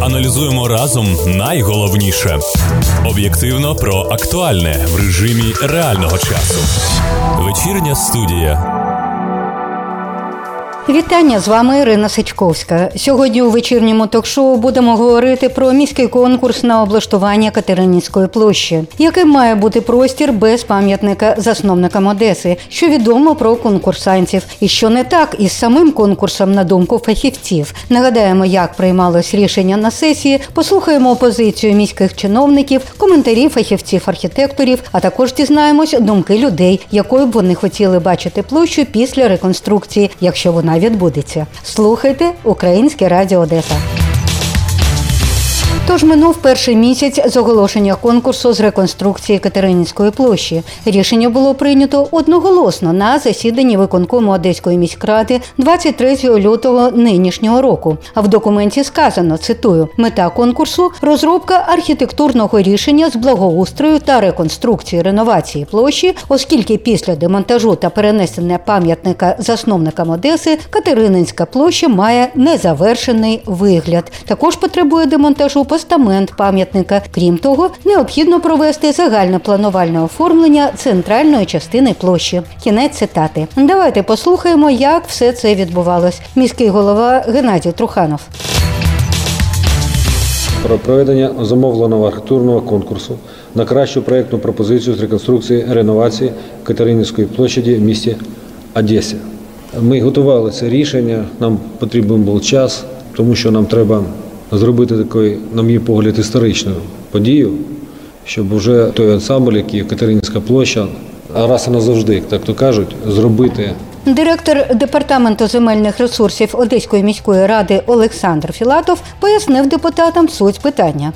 Аналізуємо разом найголовніше об'єктивно про актуальне в режимі реального часу. Вечірня студія. Вітання з вами Ірина Сичковська. Сьогодні у вечірньому ток-шоу будемо говорити про міський конкурс на облаштування Катеринінської площі, яким має бути простір без пам'ятника засновникам Одеси, що відомо про конкурсантів, і що не так із самим конкурсом на думку фахівців. Нагадаємо, як приймалось рішення на сесії. Послухаємо позицію міських чиновників, коментарі фахівців-архітекторів, а також дізнаємось думки людей, якою б вони хотіли бачити площу після реконструкції, якщо вона відбудеться. Слухайте Українське Радіо Одеса. Тож минув перший місяць з оголошення конкурсу з реконструкції Катеринінської площі. Рішення було прийнято одноголосно на засіданні виконкому Одеської міськради 23 лютого нинішнього року. А в документі сказано: цитую: мета конкурсу розробка архітектурного рішення з благоустрою та реконструкції реновації площі, оскільки після демонтажу та перенесення пам'ятника засновникам Одеси Катерининська площа має незавершений вигляд. Також потребує демонтажу постамент пам'ятника. Крім того, необхідно провести загальне планувальне оформлення центральної частини площі. Кінець цитати. Давайте послухаємо, як все це відбувалось. Міський голова Геннадій Труханов. Про проведення замовленого архітектурного конкурсу на кращу проєктну пропозицію з реконструкції реновації Катеринівської площаді в місті Одесі. Ми готували це рішення, нам потрібен був час, тому що нам треба зробити такий, на мій погляд, історичну подію, щоб вже той ансамбль, який Катеринська площа, раз і назавжди, так то кажуть, зробити. Директор департаменту земельних ресурсів Одеської міської ради Олександр Філатов пояснив депутатам суть питання.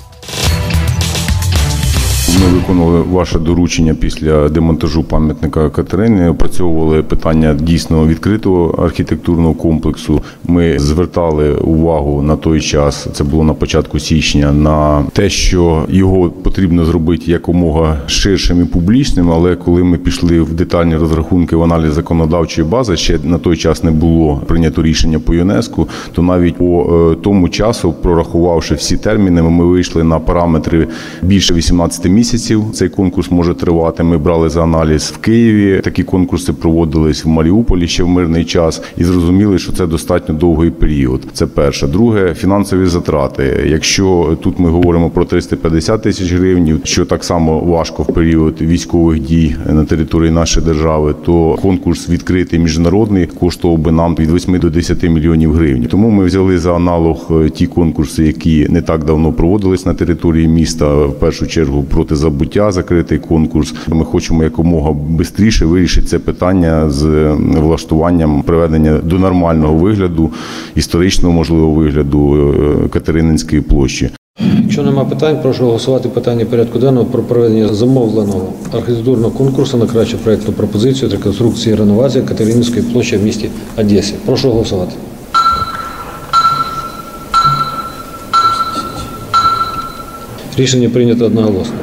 Ми виконували ваше доручення після демонтажу пам'ятника Катерини. Опрацьовували питання дійсно відкритого архітектурного комплексу. Ми звертали увагу на той час. Це було на початку січня, на те, що його потрібно зробити якомога ширшим і публічним. Але коли ми пішли в детальні розрахунки в аналіз законодавчої бази, ще на той час не було прийнято рішення по ЮНЕСКО. То навіть по е, тому часу, прорахувавши всі терміни, ми вийшли на параметри більше 18 місяців місяців цей конкурс може тривати. Ми брали за аналіз в Києві. Такі конкурси проводились в Маріуполі ще в мирний час, і зрозуміли, що це достатньо довгий період. Це перше. Друге фінансові затрати. Якщо тут ми говоримо про 350 тисяч гривень, що так само важко в період військових дій на території нашої держави, то конкурс відкритий міжнародний коштував би нам від 8 до 10 мільйонів гривень. Тому ми взяли за аналог е, ті конкурси, які не так давно проводились на території міста, в першу чергу проти проти забуття, закритий конкурс. Ми хочемо якомога швидше вирішити це питання з влаштуванням приведення до нормального вигляду, історичного можливого вигляду е, Катерининської площі. Якщо немає питань, прошу голосувати питання порядку денного про проведення замовленого архітектурного конкурсу на кращу проєктну пропозицію з реконструкції і реновації Катеринівської площі в місті Одесі. Прошу голосувати. Рішення прийнято одноголосно.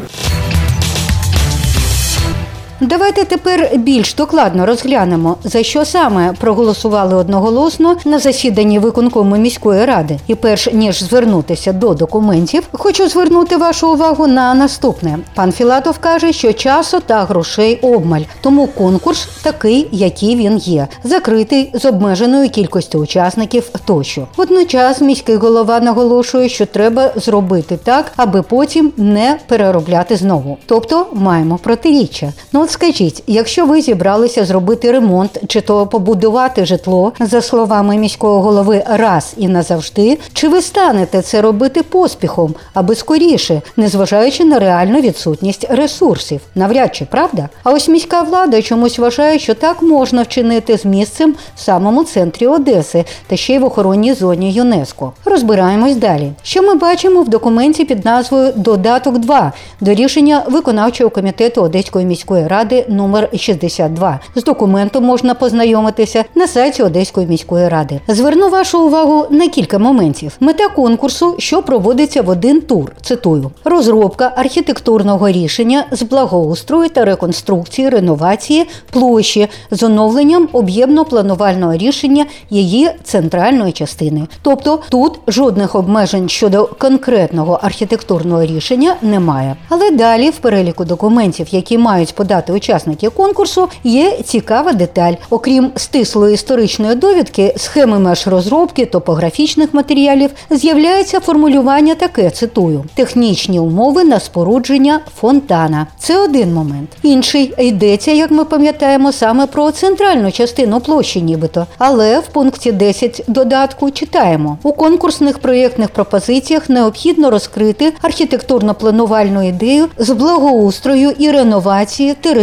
Давайте тепер більш докладно розглянемо, за що саме проголосували одноголосно на засіданні виконкому міської ради. І перш ніж звернутися до документів, хочу звернути вашу увагу на наступне. Пан Філатов каже, що часу та грошей обмаль, тому конкурс такий, який він є, закритий з обмеженою кількістю учасників. Тощо водночас міський голова наголошує, що треба зробити так, аби потім не переробляти знову. Тобто маємо протиріччя. Ну от скажіть, якщо ви зібралися зробити ремонт чи то побудувати житло, за словами міського голови, раз і назавжди, чи ви станете це робити поспіхом, аби скоріше, незважаючи на реальну відсутність ресурсів? Навряд чи правда? А ось міська влада чомусь вважає, що так можна вчинити з місцем в самому центрі Одеси та ще й в охоронній зоні ЮНЕСКО. Розбираємось далі. Що ми бачимо в документі під назвою Додаток 2 до рішення виконавчого комітету Одеської міської ради ради номер 62. З документом можна познайомитися на сайті Одеської міської ради. Зверну вашу увагу на кілька моментів. Мета конкурсу, що проводиться в один тур. Цитую: розробка архітектурного рішення з благоустрою та реконструкції реновації площі з оновленням об'ємно-планувального рішення її центральної частини. Тобто тут жодних обмежень щодо конкретного архітектурного рішення немає. Але далі, в переліку документів, які мають подати учасники конкурсу, є цікава деталь. Окрім стислої історичної довідки, схеми меж розробки, топографічних матеріалів, з'являється формулювання таке: цитую: технічні умови на спорудження фонтана. Це один момент. Інший йдеться, як ми пам'ятаємо, саме про центральну частину площі, нібито. Але в пункті 10 додатку читаємо у конкурсних проєктних пропозиціях необхідно розкрити архітектурно-планувальну ідею з благоустрою і реновації території,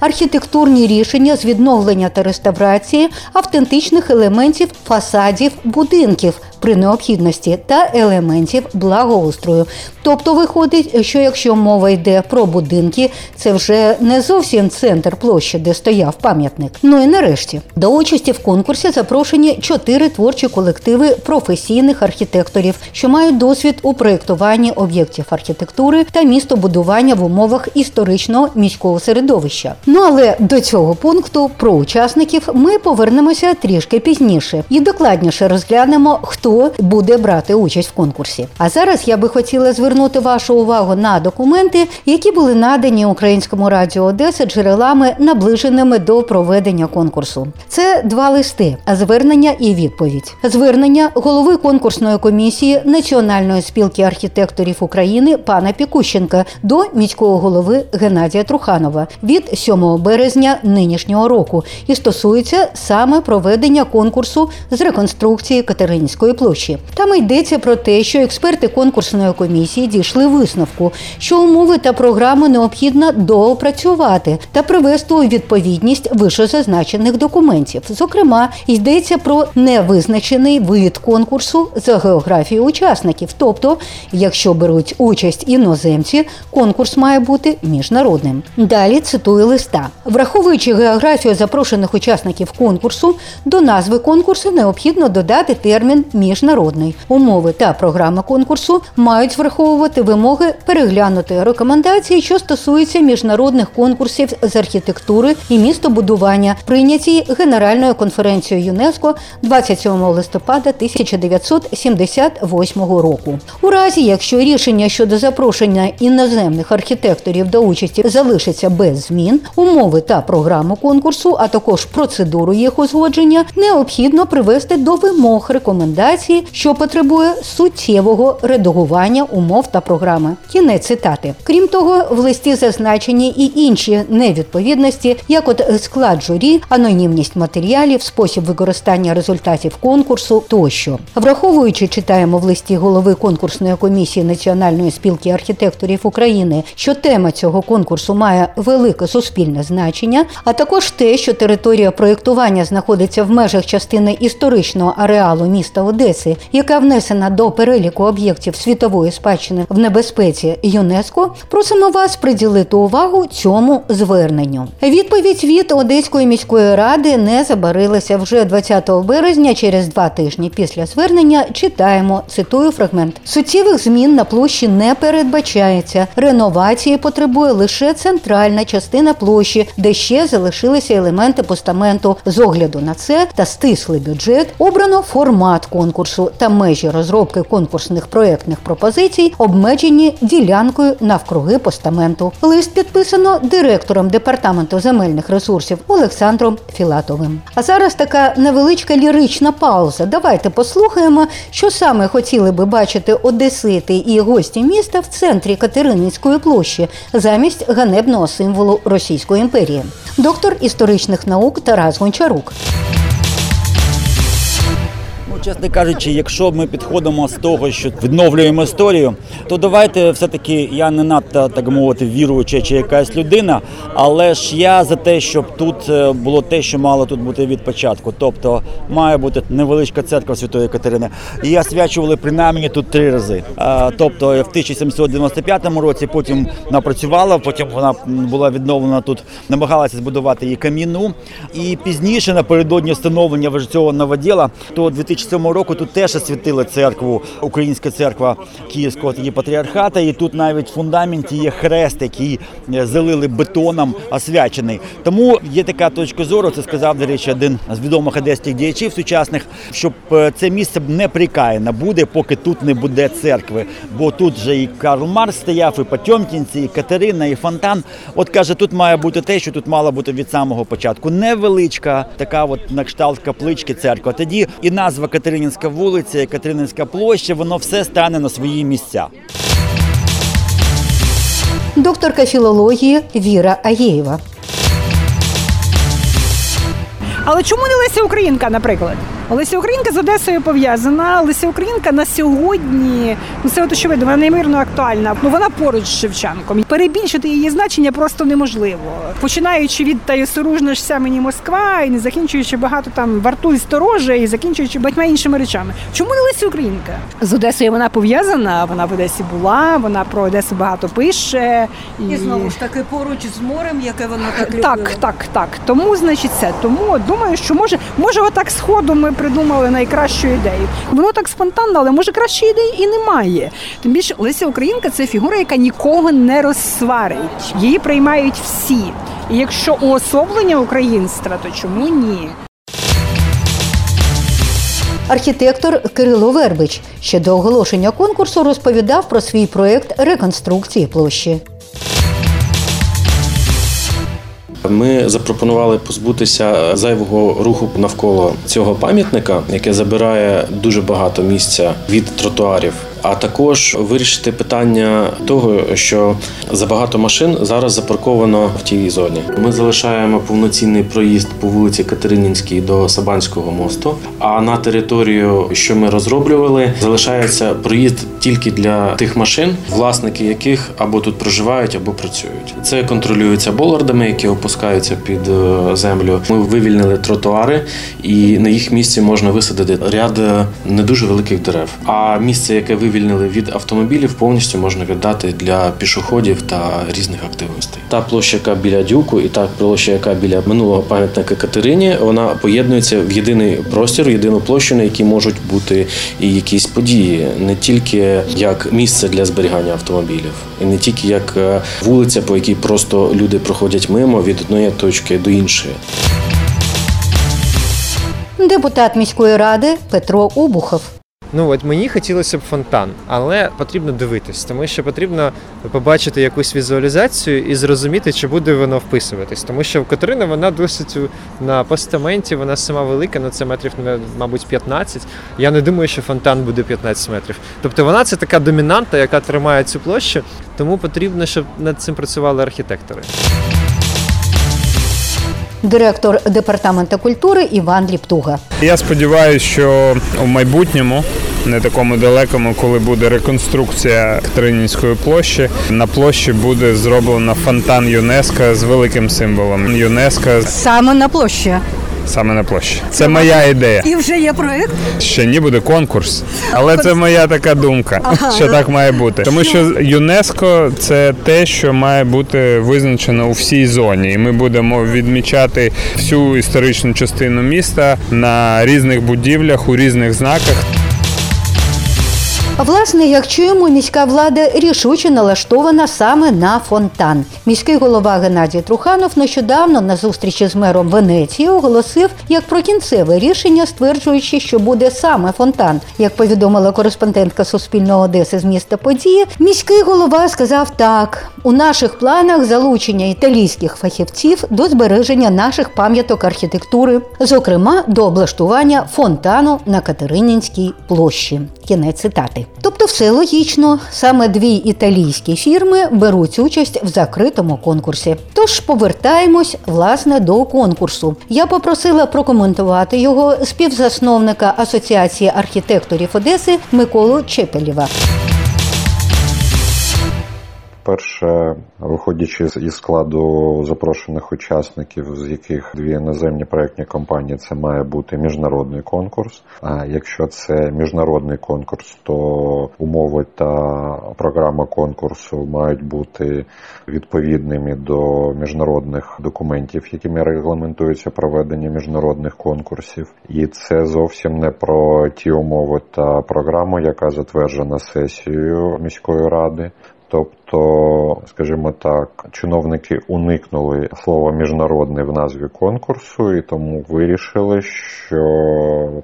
архітектурні рішення з відновлення та реставрації автентичних елементів фасадів будинків при необхідності та елементів благоустрою. Тобто виходить, що якщо мова йде про будинки, це вже не зовсім центр площі, де стояв пам'ятник. Ну і нарешті до участі в конкурсі запрошені чотири творчі колективи професійних архітекторів, що мають досвід у проєктуванні об'єктів архітектури та містобудування в умовах історичного міського середовища. Ну але до цього пункту про учасників ми повернемося трішки пізніше і докладніше розглянемо, хто буде брати участь в конкурсі. А зараз я би хотіла звернути вашу увагу на документи, які були надані українському радіо Одеса джерелами, наближеними до проведення конкурсу. Це два листи: звернення і відповідь. Звернення голови конкурсної комісії Національної спілки архітекторів України пана Пікущенка до міського голови Геннадія Труханова від 7 березня нинішнього року і стосується саме проведення конкурсу з реконструкції Катеринської площі. Там йдеться про те, що експерти конкурсної комісії дійшли висновку, що умови та програми необхідно доопрацювати та привести у відповідність вищезазначених документів. Зокрема, йдеться про невизначений вид конкурсу за географією учасників. Тобто, якщо беруть участь іноземці, конкурс має бути міжнародним. Далі цитую листа, враховуючи географію запрошених учасників конкурсу, до назви конкурсу необхідно додати термін міжнародний. Умови та програми конкурсу мають враховувати вимоги переглянути рекомендації, що стосуються міжнародних конкурсів з архітектури і містобудування, прийняті Генеральною конференцією ЮНЕСКО 27 листопада 1978 року. У разі, якщо рішення щодо запрошення іноземних архітекторів до участі залишиться без змін, умови та програму конкурсу, а також процедуру їх узгодження, необхідно привести до вимог рекомендації, що потребує суттєвого редагування умов та програми. Кінець цитати. Крім того, в листі зазначені і інші невідповідності, як от склад журі, анонімність матеріалів, спосіб використання результатів конкурсу тощо. Враховуючи, читаємо в листі голови конкурсної комісії Національної спілки архітекторів України, що тема цього конкурсу має велике суспільне значення, а також те, що територія проєктування знаходиться в межах частини історичного ареалу міста Одеси, яка внесена до переліку об'єктів світової спадщини в небезпеці ЮНЕСКО, просимо вас приділити увагу цьому зверненню. Відповідь від Одеської міської ради не забарилася вже 20 березня, через два тижні після звернення. Читаємо цитую фрагмент: суттєвих змін на площі не передбачається. Реновації потребує лише центральна частина площі, де ще залишилися елементи постаменту. З огляду на це та стислий бюджет обрано формат конкурсу та межі розробки конкурсних проєктних пропозицій, обмежені ділянкою навкруги постаменту. Лист підписано директором департаменту земельних ресурсів Олександром Філатовим. А зараз така невеличка лірична пауза. Давайте послухаємо, що саме хотіли би бачити одесити і гості міста в центрі Катерининської площі замість ганебного символу Російської імперії. Доктор історичних наук Тарас Гончарук. Чесно кажучи, якщо ми підходимо з того, що відновлюємо історію, то давайте все-таки я не надто так мовити віруюча чи якась людина, але ж я за те, щоб тут е, було те, що мало тут бути від початку. Тобто має бути невеличка церква Святої Катерини. Її освячували принаймні тут три рази. Тобто в 1795 році потім вона працювала, потім вона була відновлена тут, намагалася збудувати її кам'яну. І пізніше, напередодні встановлення вже цього новоділа, то 2007 року тут теж освятили церкву, Українська церква Київського тоді патріархата. І тут навіть в фундаменті є хрест, який е, залили бетоном, освячений. Тому є така точка зору. Це сказав, до речі, один з відомих одеських діячів сучасних, щоб е, це місце неприкаяне буде, поки тут не буде церкви. Бо тут же і Карл Марс стояв, і Потьомкінці, і Катерина, і фонтан. От каже, тут має бути те, що тут мало бути від самого початку. Невеличка така, от на кшталт каплички церква. Тоді і назва Катерининська вулиця, і Катерининська площа, воно все стане на свої місця. Докторка філології Віра Аєєва. Але чому не Леся Українка, наприклад? Леся Українка з Одесою пов'язана. Леся Українка на сьогодні, ну це от очевидно, вона неймовірно актуальна. Ну вона поруч з Шевченком. Перебільшити її значення просто неможливо. Починаючи від та ж ся мені Москва, і не закінчуючи багато там варту і сторожа, і закінчуючи багатьма іншими речами. Чому не Леся Українка? З Одесою вона пов'язана, вона в Одесі була, вона про Одесу багато пише. І знову ж таки поруч з морем, яке вона так любила. Так, так, так. Тому, значить, це. Тому думаю, що може, може, отак сходу ми придумали найкращу ідею. Воно так спонтанно, але може кращої ідеї і немає. Тим більше Леся Українка це фігура, яка нікого не розсварить. Її приймають всі. І якщо уособлення українства, то чому ні? Архітектор Кирило Вербич ще до оголошення конкурсу розповідав про свій проект реконструкції площі. Ми запропонували позбутися зайвого руху навколо цього пам'ятника, яке забирає дуже багато місця від тротуарів. А також вирішити питання того, що забагато машин зараз запарковано в тій зоні. Ми залишаємо повноцінний проїзд по вулиці Катеринінській до Сабанського мосту. А на територію, що ми розроблювали, залишається проїзд тільки для тих машин, власники яких або тут проживають, або працюють. Це контролюється болардами, які опускаються під е, землю. Ми вивільнили тротуари, і на їх місці можна висадити ряд е, не дуже великих дерев. А місце, яке вивільнили від автомобілів, повністю можна віддати для пішоходів та різних активностей. Та площа, яка біля дюку, і та площа, яка біля минулого пам'ятника Катерині, вона поєднується в єдиний простір, в єдину площу, на якій можуть бути і якісь події, не тільки як місце для зберігання автомобілів, і не тільки як е, вулиця, по якій просто люди проходять мимо від одної точки до іншої. Депутат міської ради Петро Обухов. Ну от мені хотілося б фонтан, але потрібно дивитись, тому що потрібно побачити якусь візуалізацію і зрозуміти, чи буде воно вписуватись. Тому що Катерина вона досить на постаменті, вона сама велика, ну це метрів, мабуть, 15. Я не думаю, що фонтан буде 15 метрів. Тобто вона це така домінанта, яка тримає цю площу, тому потрібно, щоб над цим працювали архітектори. Директор департаменту культури Іван Ліптуга. Я сподіваюся, що у майбутньому, не такому далекому, коли буде реконструкція Тринінської площі, на площі буде зроблено фонтан ЮНЕСКО з великим символом ЮНЕСКО Саме на площі. Саме на площі. Це моя ідея. І вже є проект. Ще ні буде конкурс, але це моя така думка, що так має бути. Тому що ЮНЕСКО це те, що має бути визначено у всій зоні, і ми будемо відмічати всю історичну частину міста на різних будівлях у різних знаках. Власне, як чуємо, міська влада рішуче налаштована саме на фонтан. Міський голова Геннадій Труханов нещодавно на зустрічі з мером Венеції оголосив як про кінцеве рішення, стверджуючи, що буде саме фонтан. Як повідомила кореспондентка Суспільного Одеси з міста події, міський голова сказав так: у наших планах залучення італійських фахівців до збереження наших пам'яток архітектури, зокрема до облаштування фонтану на Катеринінській площі. Кінець цитати. Тобто, все логічно. Саме дві італійські фірми беруть участь в закритому конкурсі. Тож повертаємось власне до конкурсу. Я попросила прокоментувати його співзасновника Асоціації архітекторів Одеси Миколу Чепелєва. Перше, виходячи із складу запрошених учасників, з яких дві іноземні проектні компанії, це має бути міжнародний конкурс. А якщо це міжнародний конкурс, то умови та програма конкурсу мають бути відповідними до міжнародних документів, якими регламентується проведення міжнародних конкурсів, і це зовсім не про ті умови та програму, яка затверджена сесією міської ради. Тобто, скажімо так, чиновники уникнули слова міжнародний в назві конкурсу, і тому вирішили, що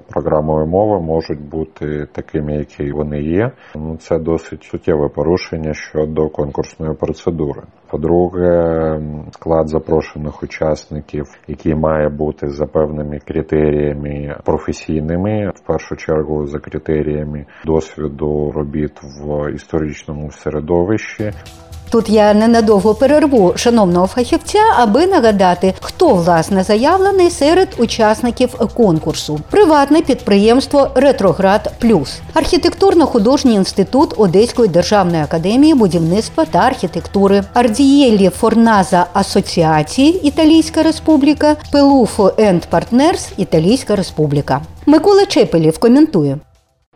програмові мови можуть бути такими, які вони є. Ну це досить суттєве порушення щодо конкурсної процедури. По-друге, склад запрошених учасників, який має бути за певними критеріями професійними, в першу чергу за критеріями досвіду робіт в історичному середовищі. Тут я ненадовго перерву шановного фахівця, аби нагадати, хто власне заявлений серед учасників конкурсу. Приватне підприємство Ретроград Плюс, архітектурно-художній інститут Одеської державної академії будівництва та архітектури, Ардієлі Форназа Асоціації Італійська Республіка, Пелуфо Енд Партнерс Італійська Республіка. Микола Чепелів коментує.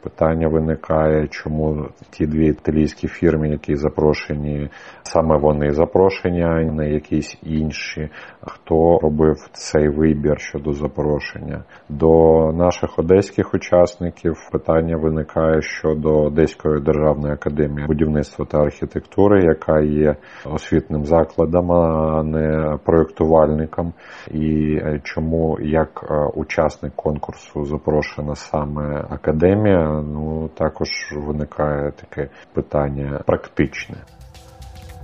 Питання виникає, чому ті дві італійські фірми, які запрошені, саме вони запрошені, а не якісь інші. Хто робив цей вибір щодо запрошення? До наших одеських учасників питання виникає щодо Одеської державної академії будівництва та архітектури, яка є освітним закладом, а не проєктувальником. І чому як учасник конкурсу запрошена саме академія? Ну також виникає таке питання практичне.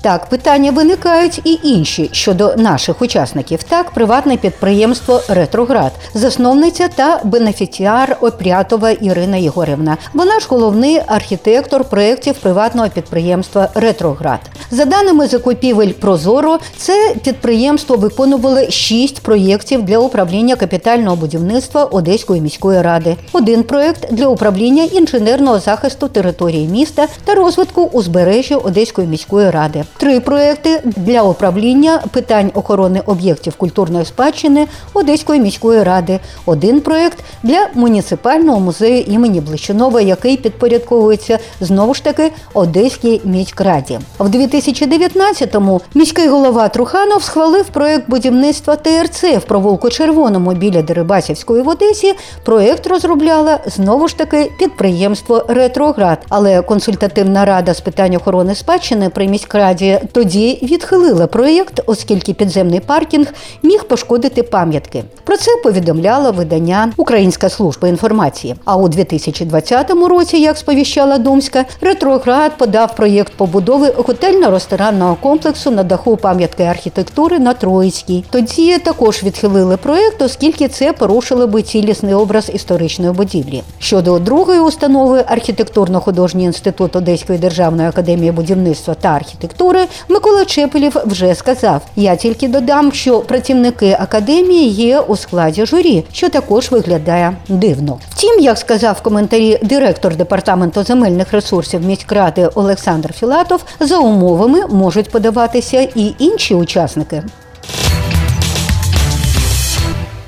Так, питання виникають і інші щодо наших учасників. Так, приватне підприємство Ретроград, засновниця та бенефіціар Опрятова Ірина Єгорівна. Вона ж головний архітектор проєктів приватного підприємства Ретроград. За даними закупівель Прозоро, це підприємство виконувало шість проєктів для управління капітального будівництва Одеської міської ради. Один проєкт для управління інженерного захисту території міста та розвитку узбережжя Одеської міської ради три проекти для управління питань охорони об'єктів культурної спадщини Одеської міської ради, один проект для муніципального музею імені Блищунова, який підпорядковується знову ж таки Одеській міськраді. В 2019-му міський голова Труханов схвалив проект будівництва ТРЦ в провулку Червоному біля Дерибасівської в Одесі. Проект розробляла знову ж таки підприємство Ретроград, але консультативна рада з питань охорони спадщини при міськраді тоді відхилила проєкт, оскільки підземний паркінг міг пошкодити пам'ятки. Про це повідомляла видання Українська служба інформації. А у 2020 році, як сповіщала Думська, ретроград подав проєкт побудови готельно-ресторанного комплексу на даху пам'ятки архітектури на Троїцькій. Тоді також відхилили проєкт, оскільки це порушило би цілісний образ історичної будівлі. Щодо другої установи архітектурно-художній інститут Одеської державної академії будівництва та архітектури Микола Чепелів вже сказав. Я тільки додам, що працівники академії є у складі журі, що також виглядає дивно. Втім, як сказав в коментарі директор департаменту земельних ресурсів міськради Олександр Філатов, за умовами можуть подаватися і інші учасники.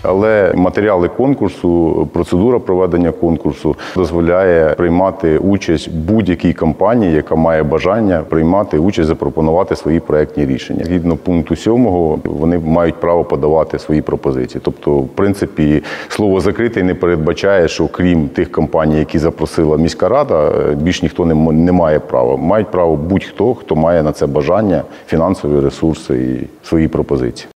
Але матеріали конкурсу, процедура проведення конкурсу дозволяє приймати участь будь-якій компанії, яка має бажання приймати участь, запропонувати свої проектні рішення. Згідно пункту сьомого, вони мають право подавати свої пропозиції. Тобто, в принципі, слово закритий не передбачає, що крім тих компаній, які запросила міська рада, більш ніхто не має права. Мають право будь-хто, хто має на це бажання, фінансові ресурси і свої пропозиції.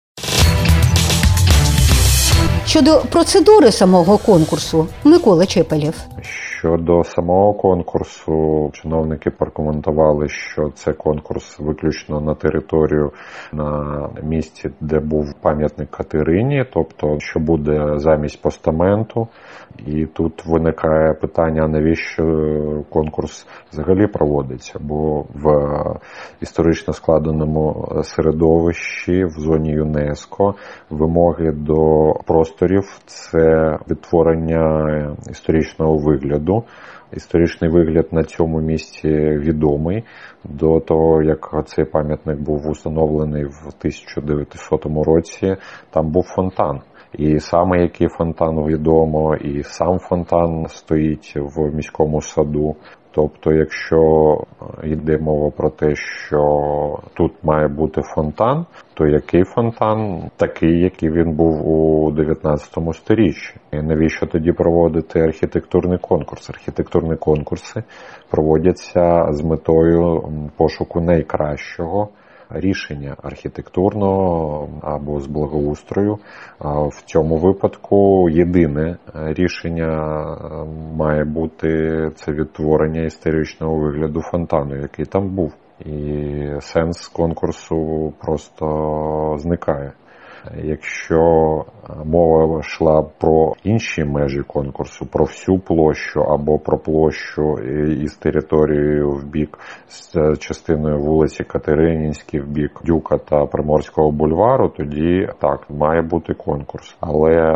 Щодо процедури самого конкурсу, Микола Чепелєв. Щодо самого конкурсу, чиновники прокоментували, що це конкурс виключно на територію на місці, де був пам'ятник Катерині, тобто що буде замість постаменту. І тут виникає питання, навіщо конкурс взагалі проводиться, бо в історично складеному середовищі в зоні ЮНЕСКО вимоги до просторів це відтворення історичного вигляду. Історичний вигляд на цьому місці відомий до того, як цей пам'ятник був установлений в 1900 році. Там був фонтан. І саме який фонтан відомо, і сам фонтан стоїть в міському саду. Тобто, якщо йде мова про те, що тут має бути фонтан, то який фонтан? Такий, який він був у 19 сторіччі. І навіщо тоді проводити архітектурний конкурс? Архітектурні конкурси проводяться з метою пошуку найкращого рішення архітектурного або з благоустрою. В цьому випадку єдине рішення має бути це відтворення історичного вигляду фонтану, який там був. І сенс конкурсу просто зникає. Якщо мова йшла про інші межі конкурсу, про всю площу або про площу із територією в бік з частиною вулиці Катеринінській в бік Дюка та Приморського бульвару, тоді так має бути конкурс. Але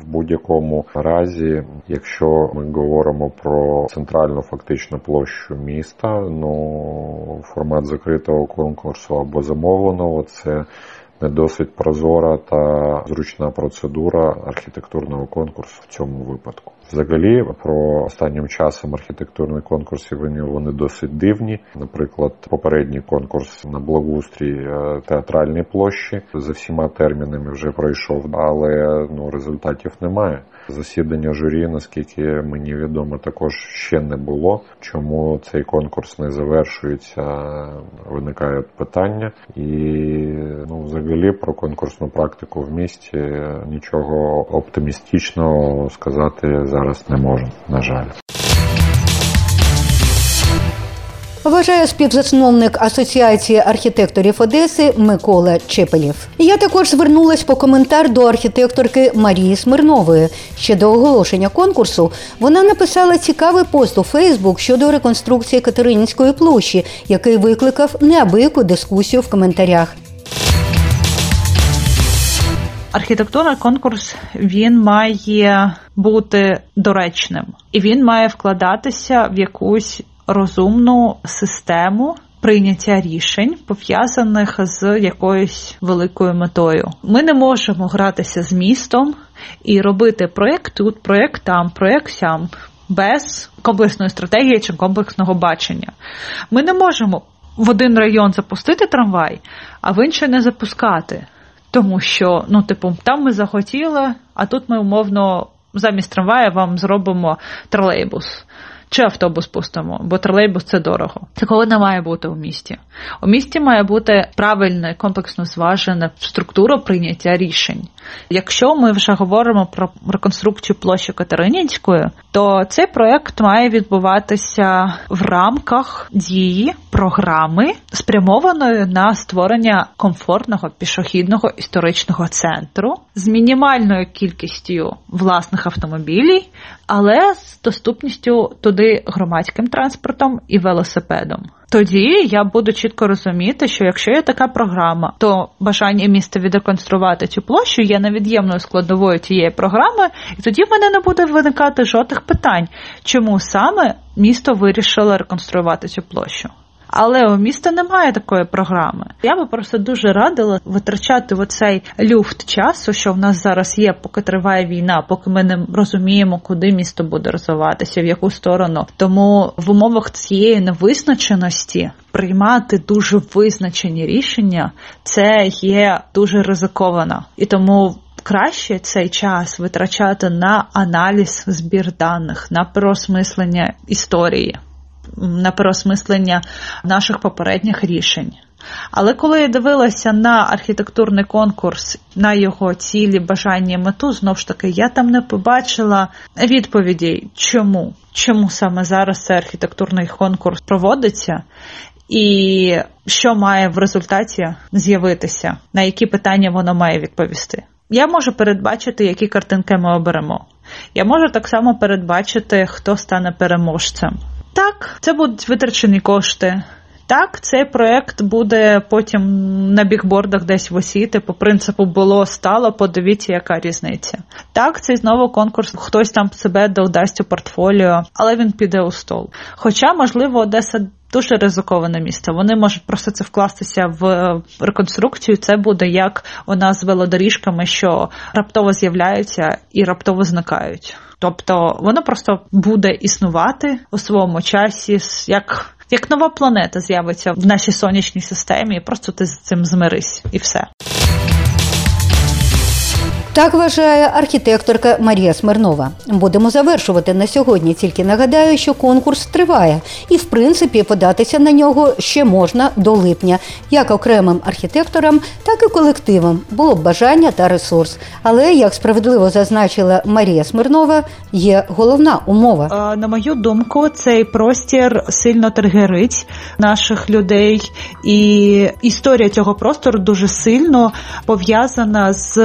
в будь-якому разі, якщо ми говоримо про центральну фактичну площу міста, ну формат закритого конкурсу або замовленого це досить прозора та зручна процедура архітектурного конкурсу в цьому випадку. Взагалі, про останнім часом архітектурні конкурси вони, вони досить дивні. Наприклад, попередній конкурс на благоустрій е, театральній площі за всіма термінами вже пройшов, але ну результатів немає. Засідання журі, наскільки мені відомо, також ще не було. Чому цей конкурс не завершується? Виникають питання, і ну, взагалі про конкурсну практику в місті нічого оптимістичного сказати зараз не можу. На жаль. Вважає співзасновник Асоціації архітекторів Одеси Микола Чепелів. Я також звернулась по коментар до архітекторки Марії Смирнової. Ще до оголошення конкурсу вона написала цікавий пост у Фейсбук щодо реконструкції Катеринінської площі, який викликав неабияку дискусію в коментарях. Архітектурний конкурс він має бути доречним і він має вкладатися в якусь розумну систему. Прийняття рішень пов'язаних з якоюсь великою метою. Ми не можемо гратися з містом і робити проєкт тут, проєкт там, проєкт сям без комплексної стратегії чи комплексного бачення. Ми не можемо в один район запустити трамвай, а в інший не запускати. Тому що, ну, типу, там ми захотіли, а тут ми умовно замість трамвая вам зробимо тролейбус чи автобус пустимо, бо тролейбус це дорого. Такого не має бути у місті. У місті має бути правильна, комплексно зважена структура прийняття рішень. Якщо ми вже говоримо про реконструкцію площі Катеринінської, то цей проект має відбуватися в рамках дії програми, спрямованої на створення комфортного пішохідного історичного центру з мінімальною кількістю власних автомобілів, але з доступністю туди громадським транспортом і велосипедом. Тоді я буду чітко розуміти, що якщо є така програма, то бажання міста відреконструвати цю площу є невід'ємною складовою цієї програми, і тоді в мене не буде виникати жодних питань, чому саме місто вирішило реконструювати цю площу. Але у міста немає такої програми. Я би просто дуже радила витрачати оцей люфт часу, що в нас зараз є, поки триває війна, поки ми не розуміємо, куди місто буде розвиватися, в яку сторону. Тому в умовах цієї невизначеності приймати дуже визначені рішення це є дуже ризиковано і тому. Краще цей час витрачати на аналіз збір даних, на переосмислення історії на переосмислення наших попередніх рішень. Але коли я дивилася на архітектурний конкурс, на його цілі, бажання, мету, знов ж таки, я там не побачила відповідей, чому. Чому саме зараз цей архітектурний конкурс проводиться, і що має в результаті з'явитися, на які питання воно має відповісти? Я можу передбачити, які картинки ми оберемо. Я можу так само передбачити, хто стане переможцем. Так, це будуть витрачені кошти. Так, цей проект буде потім на бікбордах десь висіти. По принципу було стало, подивіться, яка різниця. Так, цей знову конкурс, хтось там себе додасть у портфоліо, але він піде у стол. Хоча, можливо, Одеса. Дуже ризиковане місце. Вони можуть просто це вкластися в реконструкцію. Це буде як у нас з велодоріжками, що раптово з'являються і раптово зникають. Тобто воно просто буде існувати у своєму часі, як як нова планета з'явиться в нашій сонячній системі, просто ти з цим змирись, і все. Так вважає архітекторка Марія Смирнова. Будемо завершувати на сьогодні. Тільки нагадаю, що конкурс триває, і в принципі податися на нього ще можна до липня, як окремим архітекторам, так і колективам. Було б бажання та ресурс. Але як справедливо зазначила Марія Смирнова, є головна умова. На мою думку, цей простір сильно тригерить наших людей, і історія цього простору дуже сильно пов'язана з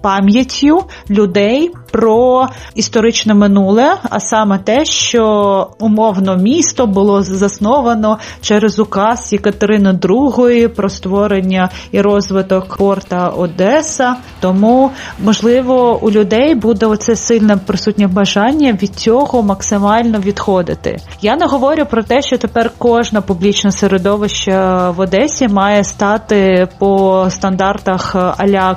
пам'яттю пам'яттю людей про історичне минуле, а саме те, що умовно місто було засновано через указ Єкатерини II про створення і розвиток порта Одеса. Тому можливо у людей буде оце сильне присутнє бажання від цього максимально відходити. Я не говорю про те, що тепер кожне публічне середовище в Одесі має стати по стандартах Аля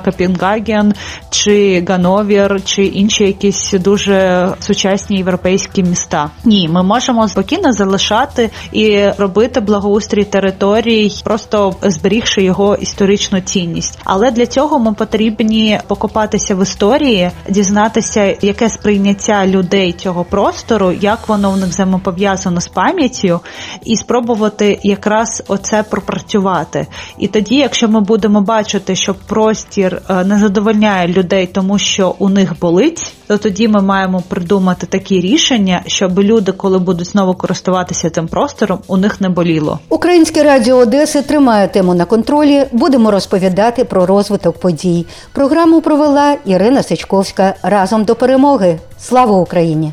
чи Гановір, чи інші якісь дуже сучасні європейські міста. Ні, ми можемо спокійно залишати і робити благоустрій територій, просто зберігши його історичну цінність. Але для цього ми потрібні покопатися в історії, дізнатися, яке сприйняття людей цього простору, як воно в них взаємопов'язано з пам'яттю, і спробувати якраз оце пропрацювати. І тоді, якщо ми будемо бачити, що простір е, не задовольняє людей, тому що у них болить, то тоді ми маємо придумати такі рішення, щоб люди, коли будуть знову користуватися цим простором, у них не боліло. Українське радіо Одеси тримає тему на контролі. Будемо розповідати про розвиток подій. Програму провела Ірина Сичковська. Разом до перемоги. Слава Україні!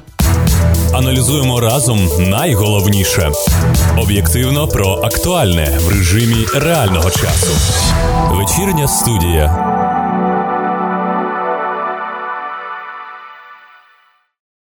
Аналізуємо разом найголовніше об'єктивно про актуальне в режимі реального часу. Вечірня студія.